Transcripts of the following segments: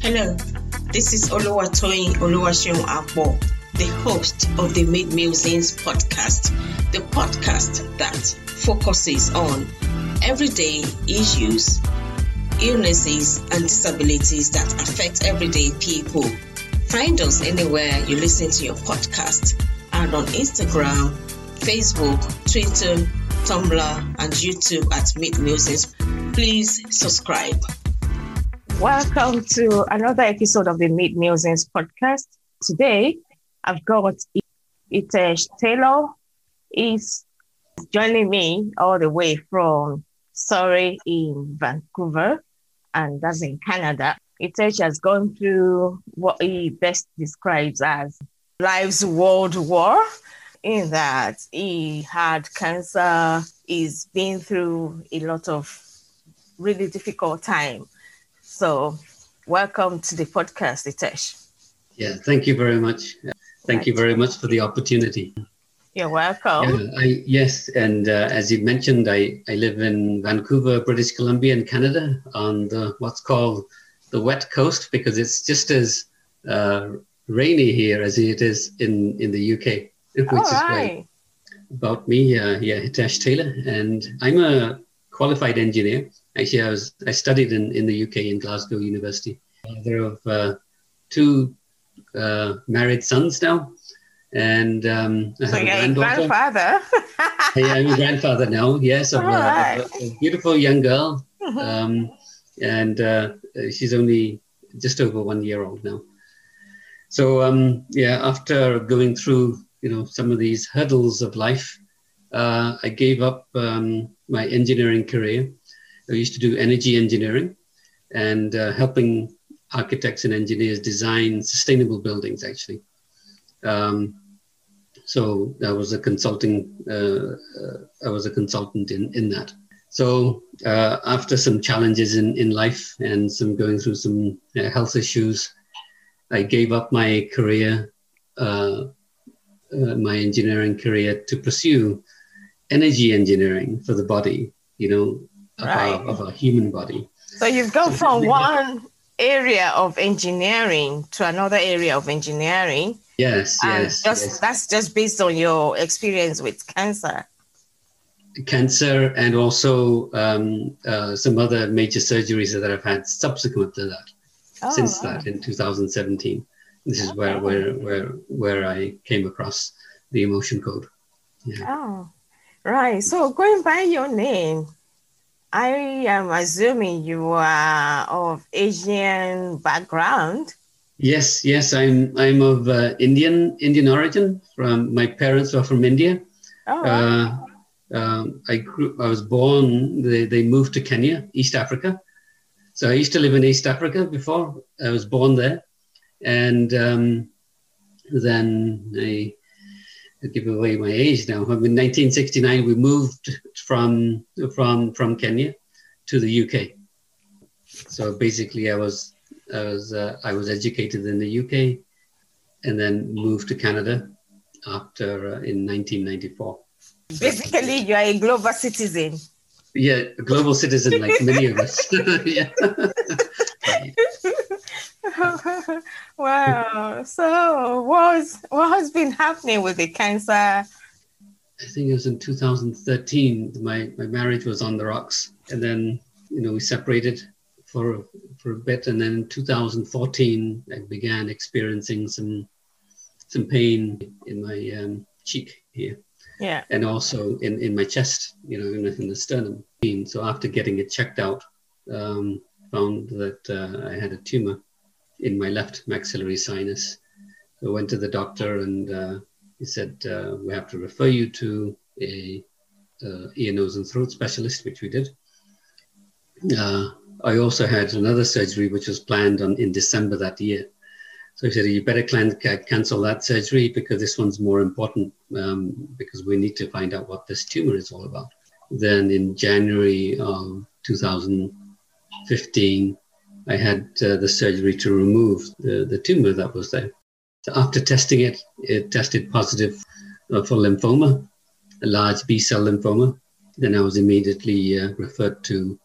Hello, this is Oluwatoyin Oluwaseun Akbo, the host of the Meade Musings podcast, the podcast that focuses on everyday issues, illnesses, and disabilities that affect everyday people. Find us anywhere you listen to your podcast and on Instagram, Facebook, Twitter, Tumblr, and YouTube at Meade Musings. Please subscribe. Welcome to another episode of the Meade Musings podcast. Today, I've got Hitesh Tailor. He's joining me all the way from Surrey in Vancouver, and that's in Canada. Hitesh has gone through what he best describes as life's world war, in that he had cancer, he's been through a lot of really difficult time so, welcome to the podcast, Hitesh. Yeah, thank you very much. Thank right. you very much for the opportunity. You're welcome. Yeah, I, yes, and uh, as you mentioned, I, I live in Vancouver, British Columbia, in Canada, on the what's called the wet coast, because it's just as uh, rainy here as it is in, in the UK, which All is right. About me, uh, yeah, Hitesh Tailor, and I'm a qualified engineer. Actually, I was I studied in, in the UK in Glasgow University. There of uh, two uh, married sons now, and um, I have so a granddaughter. grandfather. hey, I'm a grandfather now. Yes, of, right. a, a, beautiful young girl, mm-hmm. um, and uh, she's only just over one year old now. So um, yeah, after going through you know some of these hurdles of life, uh, I gave up um, my engineering career I used to do energy engineering and uh, helping architects and engineers design sustainable buildings, actually. Um, so I was a consulting, uh, uh, I was a consultant in, in that. So uh, after some challenges in, in life and some going through some uh, health issues, I gave up my career, uh, my engineering career to pursue energy engineering for the body, you know, of, right. our, of our human body. So you've gone from one area of engineering to another area of engineering. Yes, yes, just, yes. That's just based on your experience with cancer. Cancer and also um, uh, some other major surgeries that I've had subsequent to that. Oh, since wow. that in 2017, this is okay. where where where where I came across the emotion code. Yeah. Oh, right. So going by your name, I am assuming you are of Asian background. Yes, yes, I'm. I'm of uh, Indian Indian origin. From my parents are from India. Oh. Uh, um, I grew. I was born. They they moved to Kenya, East Africa. So I used to live in East Africa before I was born there, and um, then I give away my age now. In 1969, we moved from from from Kenya to the UK. So basically, I was I was uh, I was educated in the UK, and then moved to Canada after uh, in 1994. Basically, you are a global citizen. Yeah, a global citizen like many of us. yeah. wow. So what's what has been happening with the cancer? I think it was in 2013. My my marriage was on the rocks, and then you know we separated for for a bit, and then in 2014 I began experiencing some some pain in my um, cheek here. Yeah. And also in, in my chest, you know, in, in the sternum. So after getting it checked out, um, found that uh, I had a tumor in my left maxillary sinus. I went to the doctor and uh, he said, uh, We have to refer you to a uh, ear, nose, and throat specialist, which we did. Uh, I also had another surgery which was planned on in December that year. So he said, You better cancel that surgery because this one's more important um, because we need to find out what this tumor is all about. Then in January of 2015, I had uh, the surgery to remove the, the tumor that was there. After testing it, it tested positive uh, for lymphoma, a large B cell lymphoma. Then I was immediately uh, referred to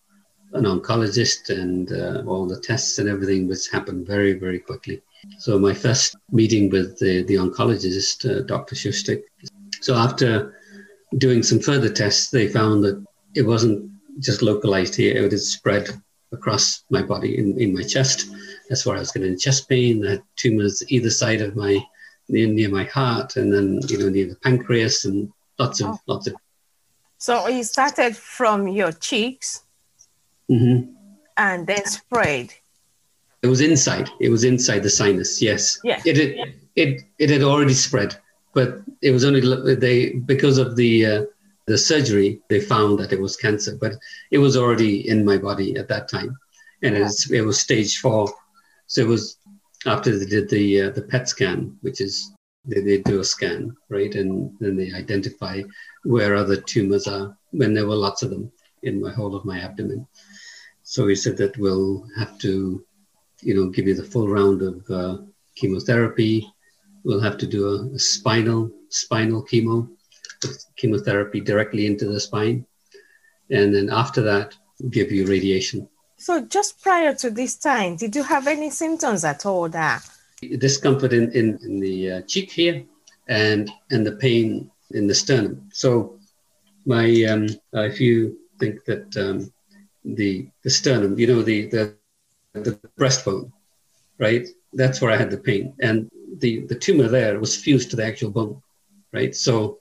an oncologist and uh, all the tests and everything was happened very, very quickly. So my first meeting with the, the oncologist, uh, Dr. Shustik. So after doing some further tests, they found that it wasn't just localized here; it had spread across my body in, in my chest. That's where I was getting chest pain. I had tumors either side of my near, near my heart, and then you know near the pancreas, and lots of oh. lots of. So it started from your cheeks, mm-hmm. and then spread. It was inside. It was inside the sinus. Yes. Yeah. It it, it it had already spread, but it was only they because of the uh, the surgery they found that it was cancer, but it was already in my body at that time, and yeah. it, was, it was stage four. So it was after they did the uh, the PET scan, which is they, they do a scan, right, and then they identify where other tumors are when there were lots of them in my whole of my abdomen. So he said that we'll have to you know, give you the full round of uh, chemotherapy. We'll have to do a, a spinal spinal chemo, chemotherapy directly into the spine, and then after that, give you radiation. So, just prior to this time, did you have any symptoms at all? That discomfort in in, in the uh, cheek here, and and the pain in the sternum. So, my um, uh, if you think that um, the the sternum, you know the the the breastbone, right? That's where I had the pain, and the the tumor there was fused to the actual bone, right? So,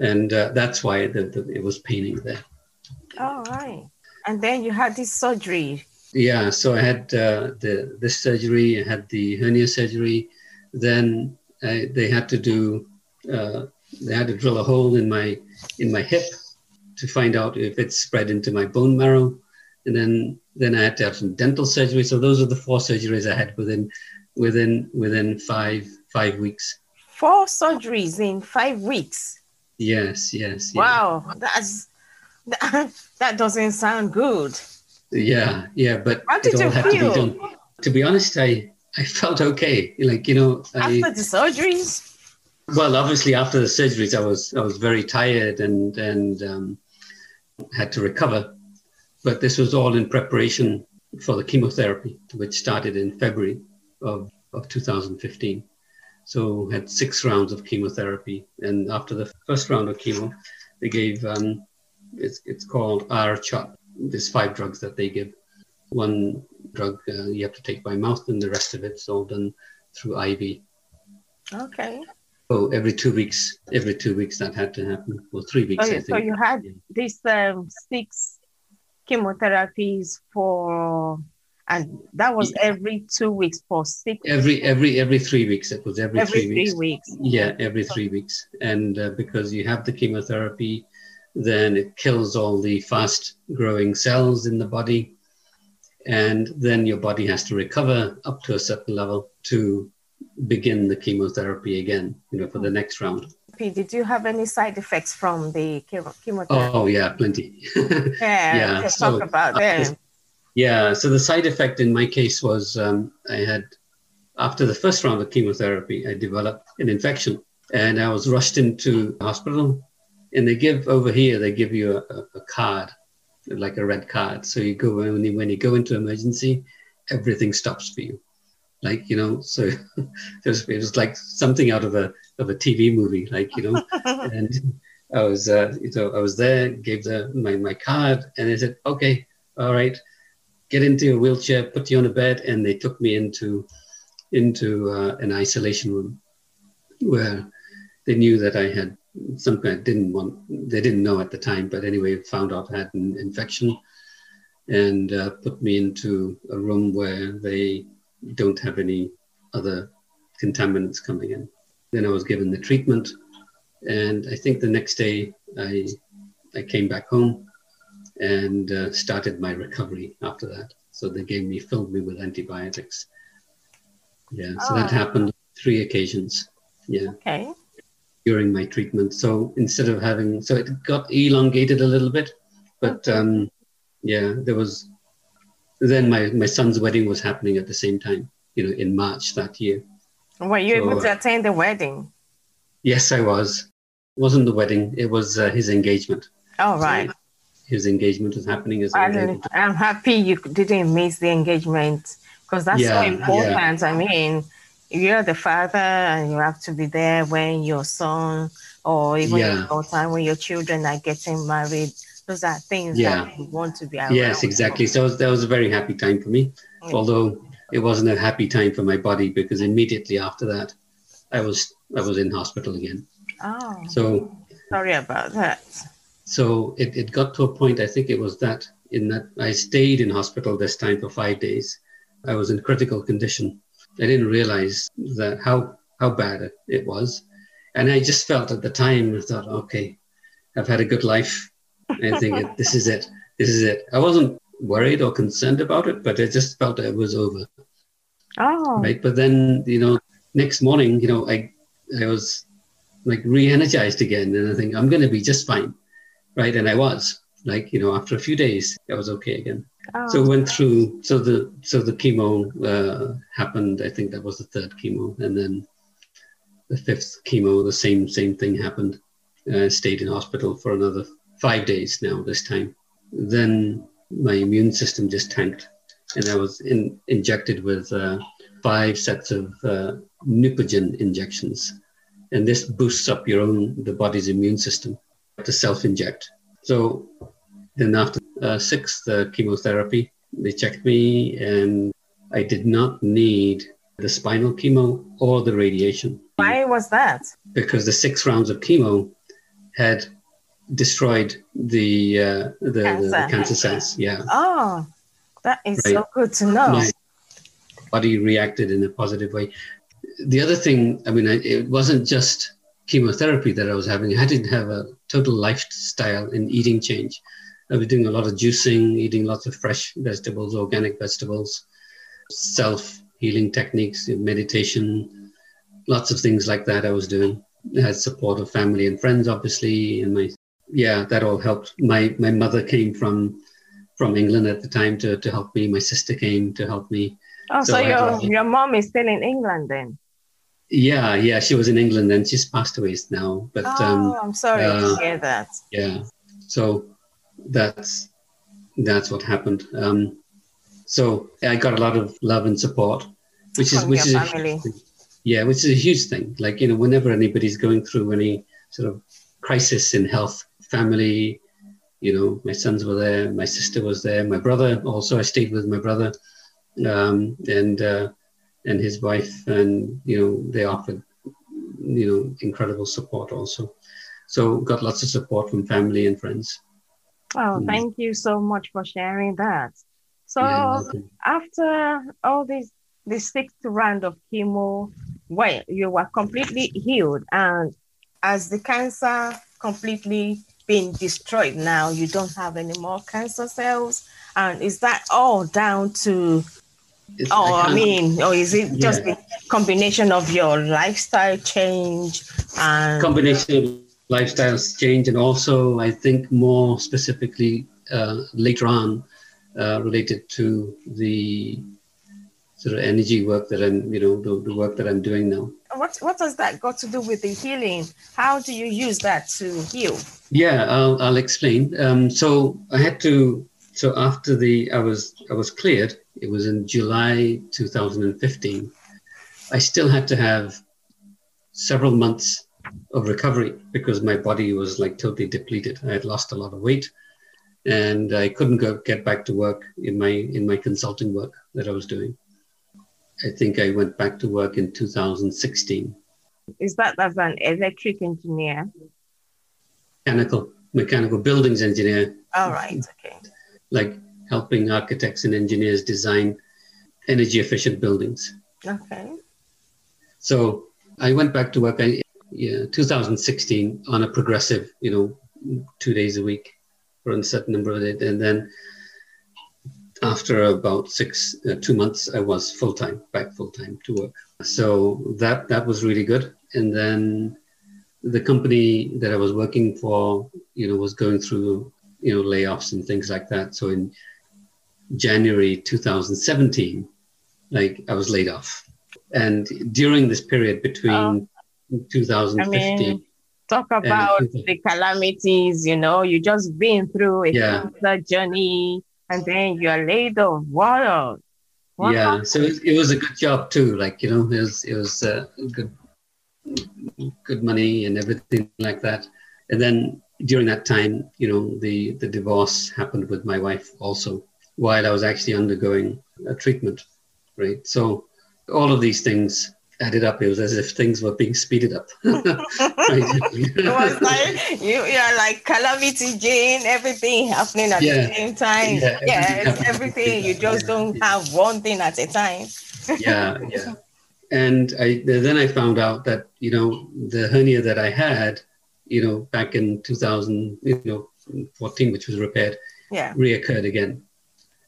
and uh, that's why the, the, it was paining there. All right, and then you had this surgery. Yeah, so I had uh, the this surgery. I had the hernia surgery. Then I, they had to do. Uh, they had to drill a hole in my in my hip to find out if it spread into my bone marrow, and then then I had to have some dental surgery. So those are the four surgeries I had within within within five five weeks. Four surgeries in five weeks. Yes, yes. Yeah. Wow, that's that, doesn't sound good. Yeah, yeah, but how did you feel? To be, to be honest, I I felt okay. Like you know, after I, the surgeries. Well, obviously, after the surgeries, I was I was very tired and and um, had to recover but this was all in preparation for the chemotherapy, which started in February of, of 2015. So had six rounds of chemotherapy, and after the first round of chemo, they gave um, it's it's called R-CHOP. There's five drugs that they give. One drug uh, you have to take by mouth, and the rest of it's all done through IV. Okay. So every two weeks, every two weeks that had to happen, or three weeks. Okay, so you had yeah. these um, six chemotherapies for and that was every two weeks for six every every every three weeks it was every, every three, three weeks. weeks. yeah every three weeks and uh, because you have the chemotherapy then it kills all the fast growing cells in the body and then your body has to recover up to a certain level to begin the chemotherapy again you know for the next round did you have any side effects from the chemotherapy? Oh yeah, plenty. yeah, yeah. Let's so, talk about them. Yeah, so the side effect in my case was um, I had after the first round of chemotherapy, I developed an infection, and I was rushed into hospital. And they give over here, they give you a, a card, like a red card. So you go when you, when you go into emergency, everything stops for you like you know so it was, it was like something out of a of a tv movie like you know and i was uh so i was there gave the my, my card and they said okay all right get into your wheelchair put you on a bed and they took me into into uh, an isolation room where they knew that i had something i didn't want they didn't know at the time but anyway found out i had an infection and uh, put me into a room where they don't have any other contaminants coming in. Then I was given the treatment, and I think the next day I I came back home and uh, started my recovery after that. So they gave me filled me with antibiotics. Yeah, so oh. that happened three occasions. Yeah. Okay. During my treatment, so instead of having, so it got elongated a little bit, but um, yeah, there was then my, my son's wedding was happening at the same time, you know, in March that year. Were you so, able to attend the wedding? Yes, I was. It wasn't the wedding, it was uh, his engagement. Oh, right. So, his engagement was happening. As I'm, I'm happy you didn't miss the engagement because that's yeah, so important. Yeah. I mean, you're the father and you have to be there when your son or even yeah. your daughter, when your children are getting married. Those are things yeah. that you want to be around. Yes, exactly. So that was a very happy time for me, mm. although it wasn't a happy time for my body because immediately after that, I was I was in hospital again. Oh. So sorry about that. So it, it got to a point, I think it was that in that I stayed in hospital this time for five days. I was in critical condition. I didn't realize that how how bad it, it was. And I just felt at the time, I thought, okay, I've had a good life. I think this is it. This is it. I wasn't worried or concerned about it, but I just felt it was over. Oh. Right. But then, you know, next morning, you know, I I was like re-energized again and I think I'm gonna be just fine right? And I was like, you know, after a few days, I was okay again. Oh. So went through. So the so the chemo uh, happened. I think that was the third chemo, and then the fifth chemo, the same same thing happened. Uh, stayed in hospital for another five days now. This time, then my immune system just tanked, and I was in, injected with uh, five sets of uh, Neupogen injections, and this boosts up your own the body's immune system to self inject. So then after uh, sixth uh, chemotherapy, they checked me and I did not need the spinal chemo or the radiation. Why was that? Because the six rounds of chemo had destroyed the uh, the, cancer. the, cancer cells. Yeah. Oh, that is right. so good to know. My body reacted in a positive way. The other thing, I mean, it wasn't just chemotherapy that I was having, I to have a total lifestyle and eating change. I was doing a lot of juicing, eating lots of fresh vegetables, organic vegetables, self healing techniques, meditation, lots of things like that I was doing. I had support of family and friends, obviously, and my yeah, that all helped. My my mother came from from England at the time to, to help me. My sister came to help me. Oh, so, so your your mom is still in England then? Yeah, yeah, she was in England and she's passed away now. But oh, um, I'm sorry uh, to hear that. Yeah, so that's that's what happened. Um, so I got a lot of love and support, which From is which is a, yeah, which is a huge thing. Like you know, whenever anybody's going through any sort of crisis in health, family, you know, my sons were there, my sister was there, my brother also. I stayed with my brother, um, and uh, and his wife, and you know they offered you know incredible support also. So got lots of support from family and friends. Oh, mm. thank you so much for sharing that. So yeah, after all this the sixth round of chemo, well, you were completely healed, and as the cancer completely been destroyed now, you don't have any more cancer cells. And is that all down to oh, I, I, mean, or is it just yeah. a combination of your lifestyle change and combination of lifestyle change, and also I think more specifically uh, later on uh, related to the sort of energy work that I'm, you know, the, the work that I'm doing now. What what does that got to do with the healing? How do you use that to heal? Yeah, I'll, I'll explain. Um, so I had to. So after the I was I was cleared it was in July 2015. I still had to have several months of recovery because my body was like totally depleted. I had lost a lot of weight and I couldn't go get back to work in my in my consulting work that I was doing. I think I went back to work in 2016. Is that as an electric engineer? Mechanical, mechanical buildings engineer. All right. Okay. Like helping architects and engineers design energy efficient buildings. Okay. So I went back to work in yeah, 2016 on a progressive, you know, two days a week for a certain number of days. And then after about six, uh, two months, I was full time, back full time to work. So that, that was really good. And then the company that I was working for, you know, was going through, you know, layoffs and things like that. So in January 2017, like I was laid off. And during this period between 2015, I mean, talk about and, the calamities, you know, you just been through a yeah. journey and then you're laid off. Wow. wow. Yeah. So it, it, was a good job too. Like, you know, it was, it was uh, good, good money and everything like that. And then during that time, you know, the, the divorce happened with my wife also while I was actually undergoing a treatment, right? So all of these things added up. It was as if things were being speeded up. it was like you, you're like calamity Jane, everything happening at yeah. the same time. Yeah, yes, everything. You just don't have one thing at a time. yeah, yeah. And I then I found out that you know the hernia that I had, you know, back in 2000, you know, 14, which was repaired, yeah, reoccurred again.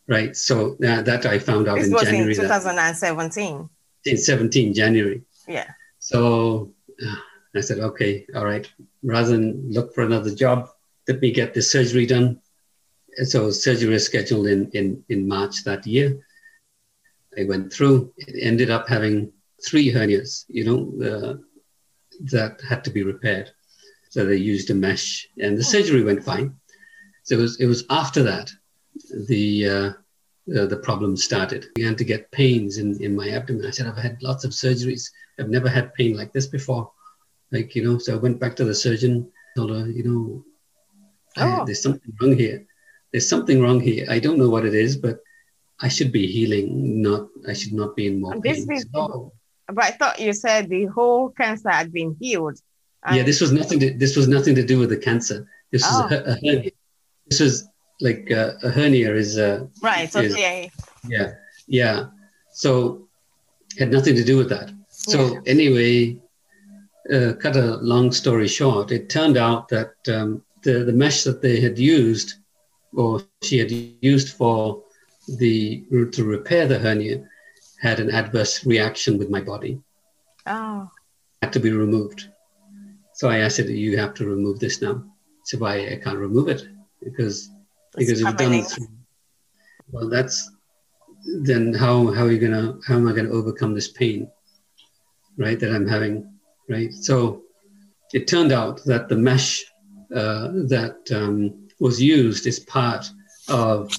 Right. So uh, that I found out this in was January. in 2017. In 17 January. Yeah. So uh, I said, okay, all right. Rather than look for another job, let me get the surgery done. And so surgery was scheduled in, in, in March that year. I went through. It ended up having three hernias, you know, uh, that had to be repaired. So they used a mesh, and the surgery went fine. So it was it was after that the uh, uh, the problem started. I began to get pains in, in my abdomen. I said, I've had lots of surgeries. I've never had pain like this before. Like, you know, so I went back to the surgeon, told her, you know, oh. I, there's something wrong here. There's something wrong here. I don't know what it is, but I should be healing, not, I should not be in more and pain. Is, so, but I thought you said the whole cancer had been healed. Yeah, this was nothing to, this was nothing to do with the cancer. This oh. was a, a hernia. This was like uh, a hernia is uh, right. Okay. Is, yeah, yeah. So had nothing to do with that. So yeah. anyway, uh, cut a long story short, it turned out that um, the the mesh that they had used, or she had used for the to repair the hernia, had an adverse reaction with my body. Oh. Had to be removed. So I asked her, "You have to remove this now." So why I can't remove it because because you've done through, well that's then how how are you gonna how am i gonna overcome this pain right that i'm having right? So it turned out that the mesh uh, that um, was used is part of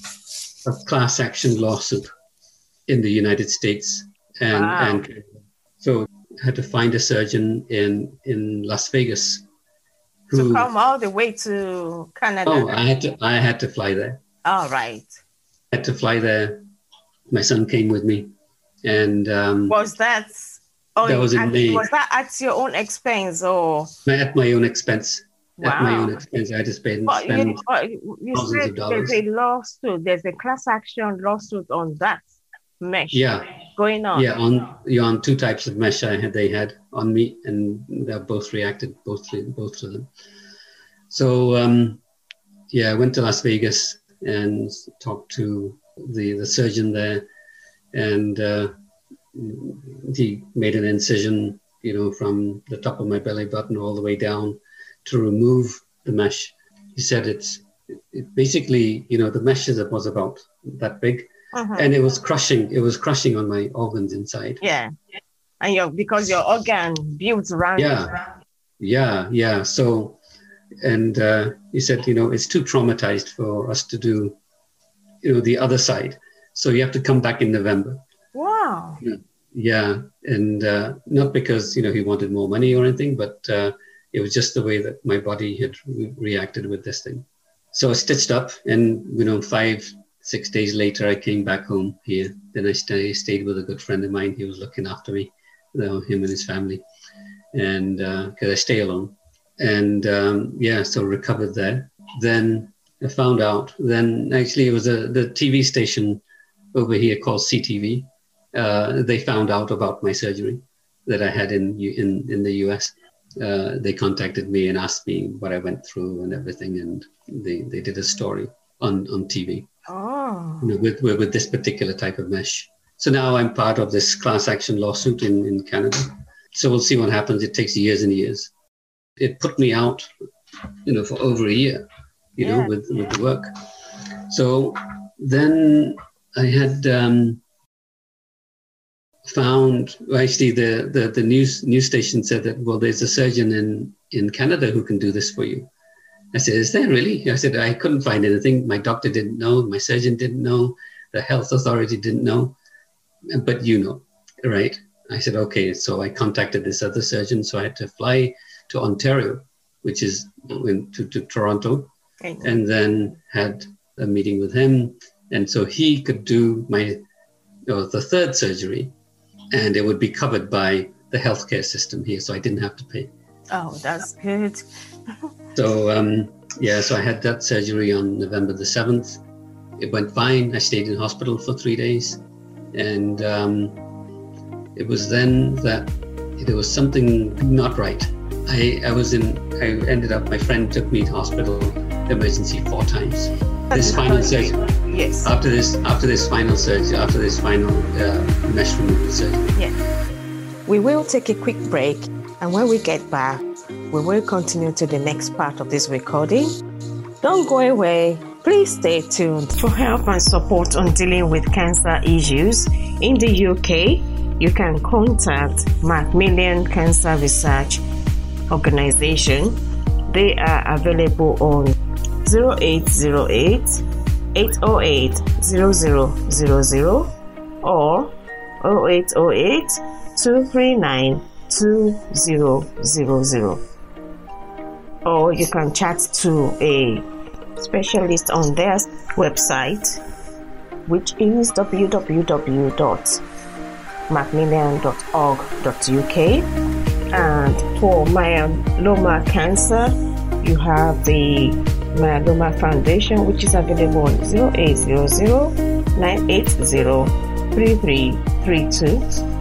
a class action lawsuit in the united states and wow. and so I had to find a surgeon in in las vegas to come all the way to Canada. Oh, I had to. I had to fly there. All right. I had to fly there. My son came with me, and um, was that? Oh, that was in at, May. Was that at your own expense or? At my own expense. Wow. At my own expense, I had to spend, but spend you, but you said there's a lawsuit. There's a class action lawsuit on that mesh. Yeah. Going on. Yeah, on yeah on two types of mesh I had they had on me, and they both reacted both to both of them. So um, yeah, I went to Las Vegas and talked to the the surgeon there, and uh, he made an incision, you know, from the top of my belly button all the way down to remove the mesh. He said it's it basically, you know, the mesh was about that big, uh-huh. and it was crushing. It was crushing on my organs inside. Yeah, and your because your organ builds around. Yeah, yeah, yeah. So, and uh, he said, you know, it's too traumatized for us to do, you know, the other side. So you have to come back in November. Wow. Yeah, yeah. and uh, not because you know he wanted more money or anything, but uh, it was just the way that my body had re- reacted with this thing. So I stitched up, and you know, five six days later, I came back home here. Then I stay, stayed with a good friend of mine. He was looking after me, you know, him and his family, and because uh, I stay alone. And um, yeah, so recovered there. Then I found out. Then actually, it was a the TV station over here called CTV. Uh, they found out about my surgery that I had in in in the US. Uh, they contacted me and asked me what I went through and everything, and they, they did a story on on TV. Oh. You know, with, with, with this particular type of mesh. So now I'm part of this class action lawsuit in, in Canada. So we'll see what happens. It takes years and years. It put me out, you know, for over a year, you yeah. know, with, with the work. So then I had um, found, well, actually, the, the, the news, news station said that, well, there's a surgeon in, in Canada who can do this for you. I said, Is there really? I said, I couldn't find anything. My doctor didn't know, my surgeon didn't know, the health authority didn't know, but you know, right? I said, Okay. So I contacted this other surgeon. So I had to fly to Ontario, which is to, to Toronto, okay. and then had a meeting with him. And so he could do my, you know, the third surgery, and it would be covered by the healthcare system here. So I didn't have to pay. Oh, that's good. so um, yeah, so I had that surgery on November the seventh. It went fine. I stayed in hospital for three days, and um, it was then that there was something not right. I, I was in. I ended up. My friend took me to hospital emergency four times. This final surgery. Yes. After this, after this final surgery, after this final uh, mesh removal surgery. Yeah. We will take a quick break and when we get back, we will continue to the next part of this recording. Don't go away. Please stay tuned. For help and support on dealing with cancer issues in the UK, you can contact Macmillan Cancer Research Organization. They are available on 0808 808 0000 or 0808 239 2000 or you can chat to a specialist on their website which is www.macmillan.org.uk and for myeloma cancer you have the myeloma foundation which is available on 0800 980 3332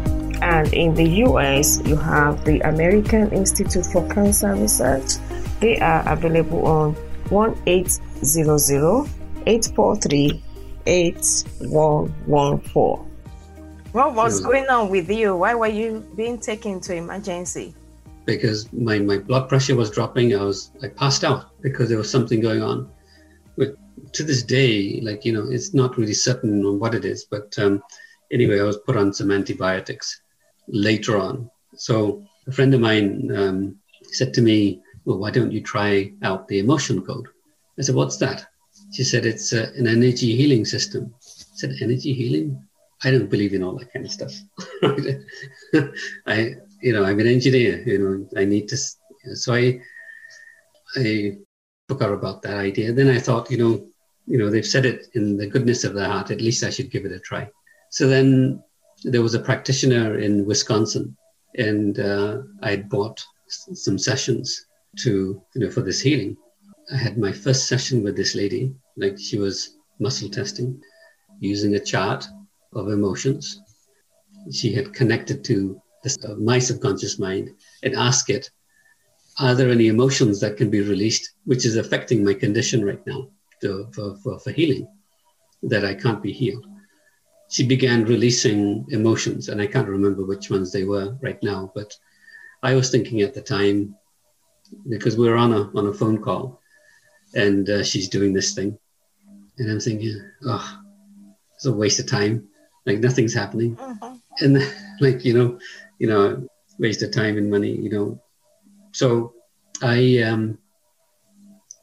and in the US, you have the American Institute for Cancer Research. They are available on 1 843 8114. What was going on with you? Why were you being taken to emergency? Because my, my blood pressure was dropping. I was I passed out because there was something going on. But to this day, like you know, it's not really certain on what it is. But um, anyway, I was put on some antibiotics later on. So a friend of mine um, said to me, well, why don't you try out the emotion code? I said, what's that? She said, it's uh, an energy healing system. I said, energy healing? I don't believe in all that kind of stuff. I, you know, I'm an engineer, you know, I need to, so I, I forgot about that idea. Then I thought, you know, you know, they've said it in the goodness of their heart, at least I should give it a try. So then there was a practitioner in Wisconsin, and uh, I had bought some sessions to you know for this healing. I had my first session with this lady, like she was muscle testing, using a chart of emotions. She had connected to this, uh, my subconscious mind and asked it, are there any emotions that can be released, which is affecting my condition right now to, for, for, for healing, that I can't be healed? She began releasing emotions, and I can't remember which ones they were right now, but I was thinking at the time because we were on a on a phone call, and uh, she's doing this thing, and I'm thinking, oh, it's a waste of time. Like nothing's happening, mm-hmm. and like you know, you know, waste of time and money. You know, so I um,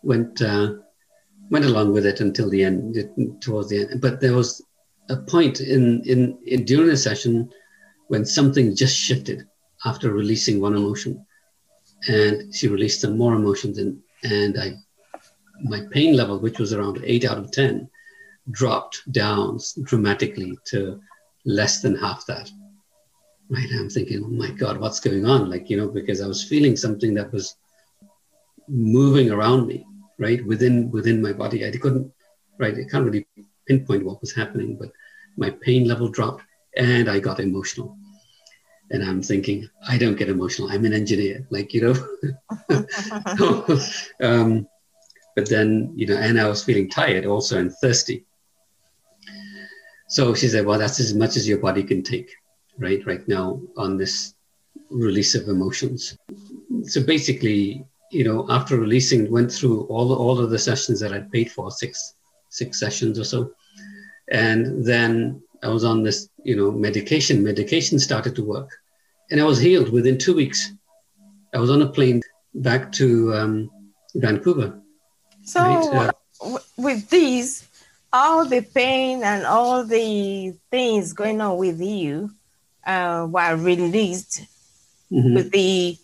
went uh, went along with it until the end, towards the end. But there was a point in, in, in during a session when something just shifted after releasing one emotion. And she released some more emotions and and i my pain level which was around 8 out of 10 dropped down dramatically to less than half that. Right? I'm thinking oh my god what's going on? Like you know because i was feeling something that was moving around me right? Within within my body. I couldn't right? I can't really pinpoint what was happening, but my pain level dropped and I got emotional. And I'm thinking, I don't get emotional. I'm an engineer, like, you know. um, but then, you know, and I was feeling tired also and thirsty. So she said, well, that's as much as your body can take, right? Right now on this release of emotions. So basically, you know, after releasing, went through all, all of the sessions that I'd paid for, six, six sessions or so. And then I was on this, you know, medication. Medication started to work. And I was healed within two weeks. I was on a plane back to um, Vancouver. So, right? uh, with these, all the pain and all the things going on with you uh, were released mm-hmm. with the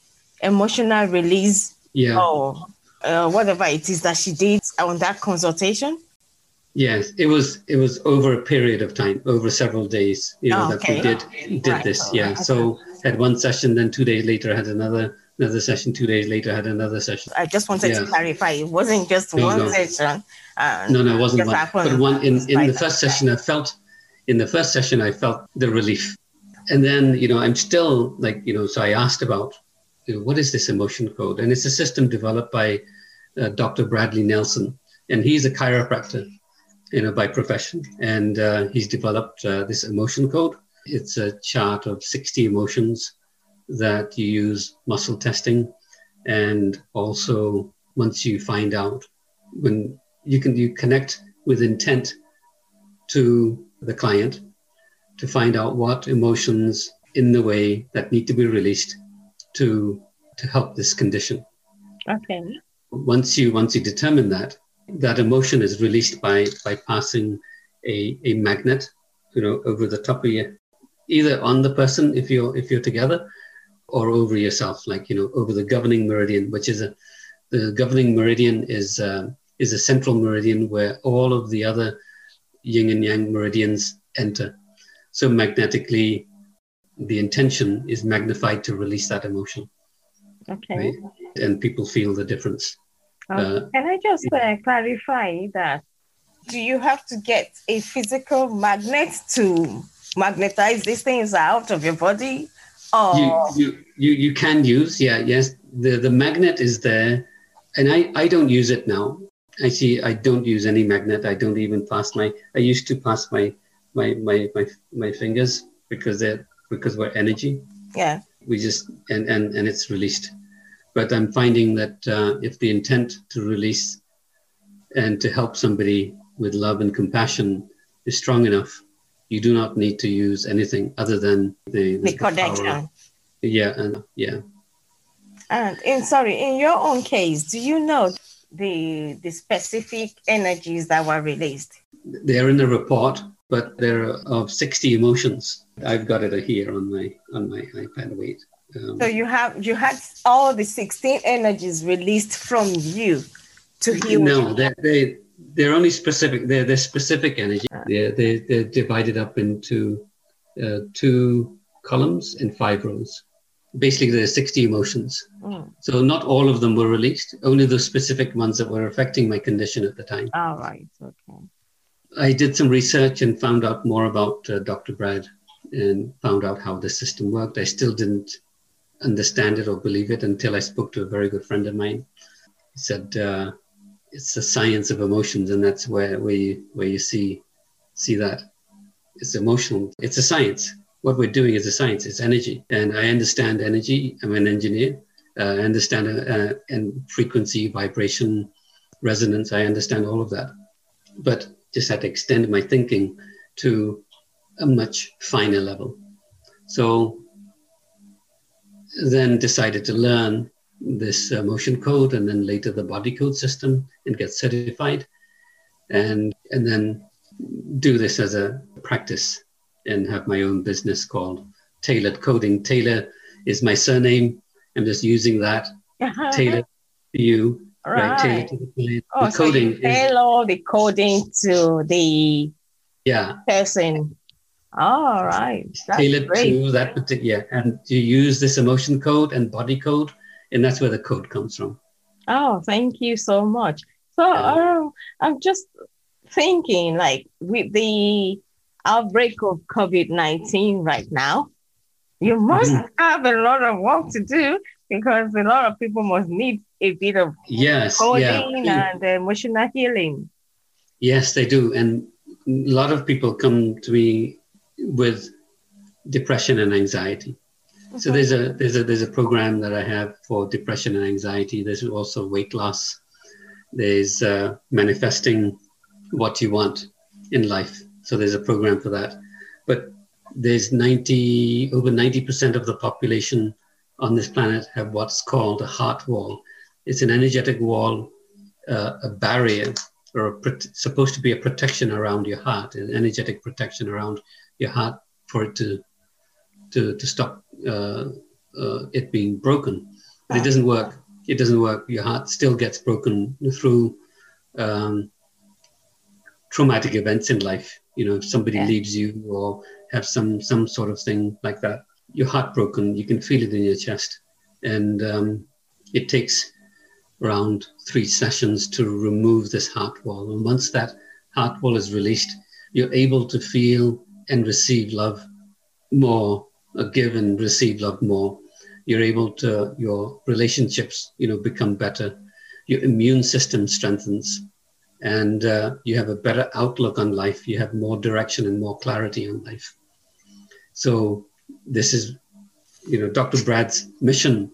emotional release yeah. or uh, whatever it is that she did on that consultation? Yes, it was it was over a period of time, over several days, you know, oh, okay. that we did did right. this. Yeah. Okay. So had one session, then two days later had another another session. Two days later had another session. I just wanted yeah. to clarify. It wasn't just no, one no. session. Uh, no, no, it wasn't one. But one in, in the first session I felt in the first session I felt the relief. And then, you know, I'm still like, you know, so I asked about you know, what is this emotion code? And it's a system developed by uh, Dr. Bradley Nelson, and he's a chiropractor, you know, by profession. And uh, he's developed uh, this emotion code. It's a chart of 60 emotions that you use muscle testing, and also once you find out when you can you connect with intent to the client to find out what emotions in the way that need to be released to to help this condition. Okay. Once you once you determine that, that emotion is released by by passing a, a magnet, you know, over the top of you, either on the person if you're if you're together, or over yourself, like you know, over the governing meridian, which is a the governing meridian is uh, is a central meridian where all of the other yin and yang meridians enter. So magnetically, the intention is magnified to release that emotion. Okay. Right? And people feel the difference. Uh, can I just uh, clarify that? Do you have to get a physical magnet to magnetize these things out of your body? Or... You, you, you, you can use, yeah, yes. The, the magnet is there. And I, I don't use it now. I see I don't use any magnet. I don't even pass my, I used to pass my, my, my, my, my fingers because they're because we're energy. Yeah. We just and and and it's released. But I'm finding that uh, if the intent to release and to help somebody with love and compassion is strong enough, you do not need to use anything other than the, the, the connection. Yeah, and yeah. And in sorry, in your own case, do you know the the specific energies that were released? They're in the report, but there are of 60 emotions. I've got it here on my on my iPad. Wait. Um, so you have you had all the 16 energies released from you to heal. No, they they they're only specific. They're they're specific energy. Uh, they're they, they're divided up into uh, two columns and five rows. Basically, there's 60 emotions. Mm. So not all of them were released. Only the specific ones that were affecting my condition at the time. All right. Okay. I did some research and found out more about uh, Dr. Brad and found out how the system worked. I still didn't understand it or believe it until I spoke to a very good friend of mine. He said uh, it's the science of emotions, and that's where where you where you see see that it's emotional. It's a science. What we're doing is a science. It's energy, and I understand energy. I'm an engineer. Uh, I understand uh, and frequency, vibration, resonance. I understand all of that, but just had to extend my thinking to a much finer level. So then decided to learn this uh, motion code and then later the body code system and get certified and and then do this as a practice and have my own business called tailored coding. Tailor is my surname. I'm just using that. Taylor to you Right. to the Oh, the so coding you tailor the coding to the yeah. person. All right. That's tailored great. to that particular, yeah. And you use this emotion code and body code, and that's where the code comes from. Oh, thank you so much. So um, I'm just thinking, like, with the outbreak of COVID 19 right now, you must mm-hmm. have a lot of work to do because a lot of people must need a bit of yes, coding yeah. and emotional healing. Yes, they do. And a lot of people come to me with depression and anxiety. So there's a there's a there's a program that I have for depression and anxiety. There's also weight loss. There's uh, manifesting what you want in life. So there's a program for that. But there's 90 over 90% of the population on this planet have what's called a heart wall. It's an energetic wall, uh, a barrier, or a, supposed to be a protection around your heart, an energetic protection around your heart for it to to, to stop uh, uh, it being broken. But it doesn't work. It doesn't work. Your heart still gets broken through um, traumatic events in life. You know, if somebody yeah. leaves you or have some some sort of thing like that, you're heartbroken. You can feel it in your chest, and um, it takes around three sessions to remove this heart wall. And once that heart wall is released, you're able to feel and receive love more, uh, give and receive love more. You're able to your relationships, you know, become better. Your immune system strengthens, and uh, you have a better outlook on life. You have more direction and more clarity on life. So this is, you know, Dr. Brad's mission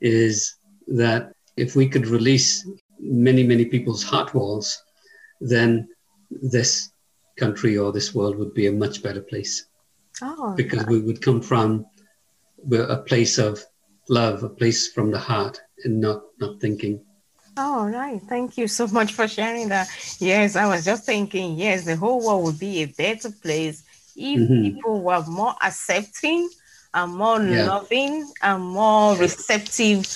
is that if we could release many, many people's heart walls, then this country or this world would be a much better place. Oh, because we would come from a place of love, a place from the heart, and not not thinking. Oh, right. Thank you so much for sharing that. Yes, I was just thinking, yes, the whole world would be a better place if mm-hmm. people were more accepting and more yeah. loving and more receptive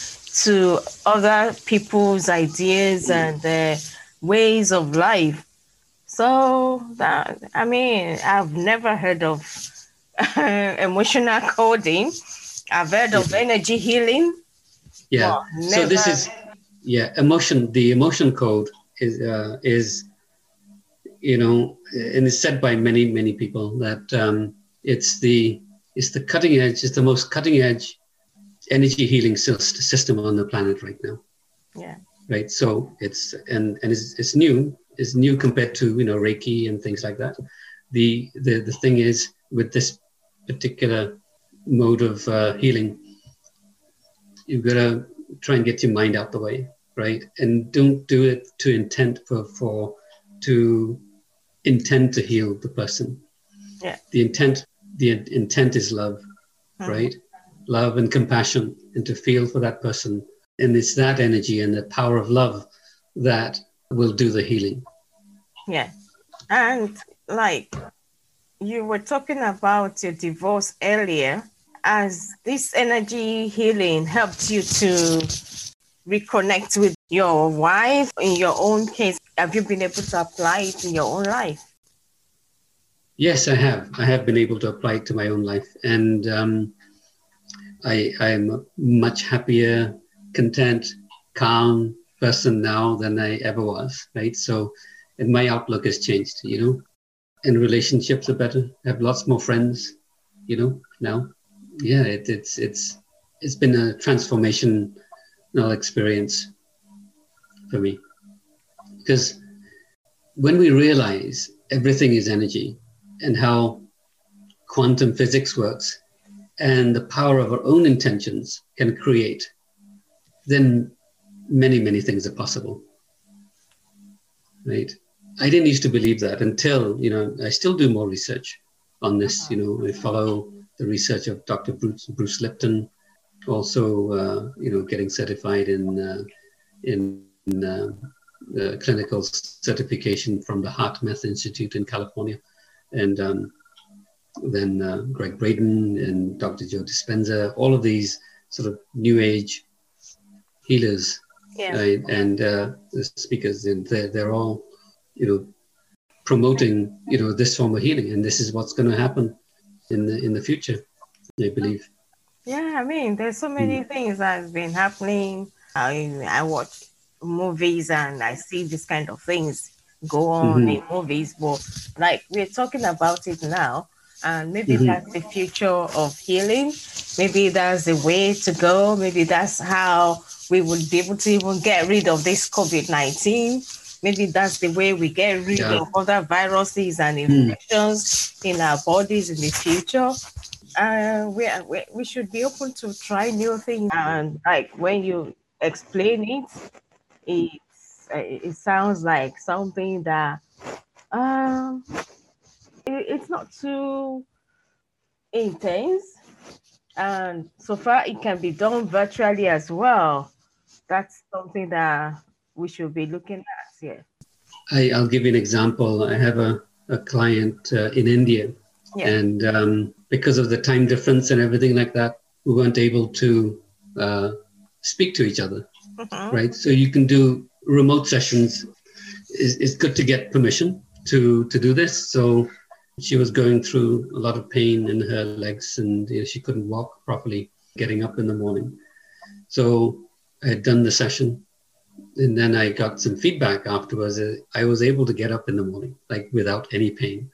to other people's ideas and uh, ways of life. So that I mean, I've never heard of emotional coding. I've heard of energy healing. Yeah. So this is yeah emotion. The emotion code is uh, is you know, and it's said by many many people that um, it's the it's the cutting edge. It's the most cutting edge energy healing system on the planet right now. Yeah. Right. So it's and and it's, it's new. It's new compared to you know Reiki and things like that. The the the thing is with this particular mode of uh, healing, you've got to try and get your mind out the way, right? And don't do it to intent for for to intend to heal the person. Yeah. The intent the intent is love, mm-hmm. right? love and compassion and to feel for that person. And it's that energy and the power of love that will do the healing. Yeah. And like you were talking about your divorce earlier, as this energy healing helped you to reconnect with your wife in your own case, have you been able to apply it in your own life? Yes, I have. I have been able to apply it to my own life. And um, I I'm a much happier, content, calm person now than I ever was. Right. So, and my outlook has changed. You know, and relationships are better. I have lots more friends. You know now. Yeah, it, it's it's it's been a transformational experience for me because when we realize everything is energy and how quantum physics works and the power of our own intentions can create, then many, many things are possible. Right? I didn't used to believe that until, you know, I still do more research on this. You know, I follow the research of Dr. Bruce, Bruce Lipton, also, uh, you know, getting certified in, uh, in uh, clinical certification from the HeartMath Institute in California. And um, then uh, Gregg Braden and Dr. Joe Dispenza, all of these sort of new age healers yeah. uh, and uh, the speakers, and they're, they're all, you know, promoting, you know, this form of healing, and this is what's going to happen in the in the future, I believe. Yeah, I mean, there's so many mm. things that's been happening. I I watch movies and I see this kind of things go on mm-hmm. in movies, but like we're talking about it now and maybe mm-hmm. that's the future of healing. Maybe that's the way to go. Maybe that's how we would be able to even get rid of this COVID 19. Maybe that's the way we get rid yeah. of other viruses and hmm. infections mm. in our bodies in the future. Uh, we, we, we should be open to try new things. And like when you explain it, it, it sounds like something that um, it's not too intense And so far, it can be done virtually as well. That's something that we should be looking at here. I, will give you an example. I have a, a client uh, in India, yeah. and um, because of the time difference and everything like that, we weren't able to uh, speak to each other, mm-hmm. right? So you can do remote sessions. It's, it's good to get permission to to do this. So she was going through a lot of pain in her legs, and you know, she couldn't walk properly, getting up in the morning. So I had done the session, and then I got some feedback afterwards. I was able to get up in the morning, like without any pain,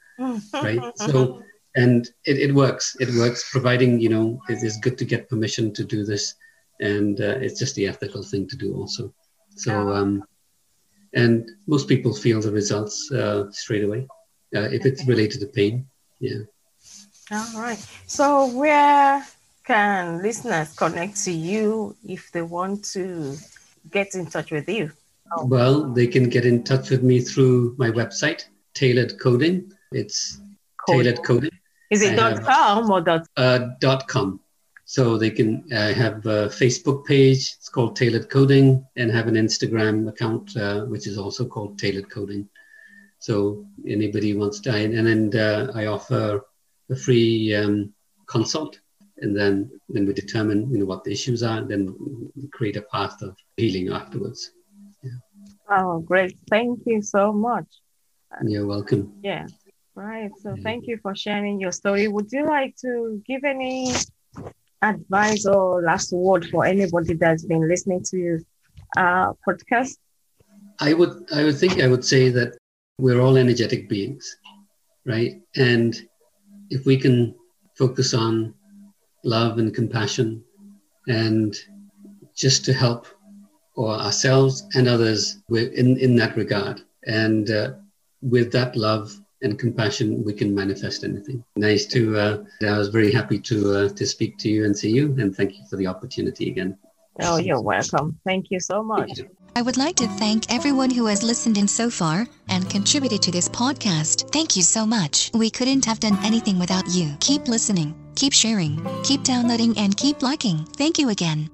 right? So and it, it works. It works, providing you know it is good to get permission to do this, and uh, it's just the ethical thing to do also. So um, and most people feel the results uh, straight away uh, if it's related to pain. Yeah. All right. So where can listeners connect to you if they want to get in touch with you? Oh. Well, they can get in touch with me through my website, Tailored Coding. It's Coding. Tailored Coding. Is it dot com or dot? Uh, dot com. So they can uh, have a Facebook page. It's called Tailored Coding, and have an Instagram account, uh, which is also called Tailored Coding. So anybody wants to, and then uh, I offer a free um, consult, and then then we determine you know what the issues are, and then create a path of healing afterwards. Yeah. Oh, great! Thank you so much. You're welcome. Yeah. Right. So yeah. thank you for sharing your story. Would you like to give any advice or last word for anybody that's been listening to our uh, podcast? I would I would think I would say that we're all energetic beings, right? And if we can focus on love and compassion and just to help or ourselves and others in, in that regard. And uh, with that love and compassion, we can manifest anything. Nice to, uh, I was very happy to, uh, to speak to you and see you. And thank you for the opportunity again. Oh, you're welcome. Thank you so much. I would like to thank everyone who has listened in so far and contributed to this podcast. Thank you so much. We couldn't have done anything without you. Keep listening, keep sharing, keep downloading, and keep liking. Thank you again.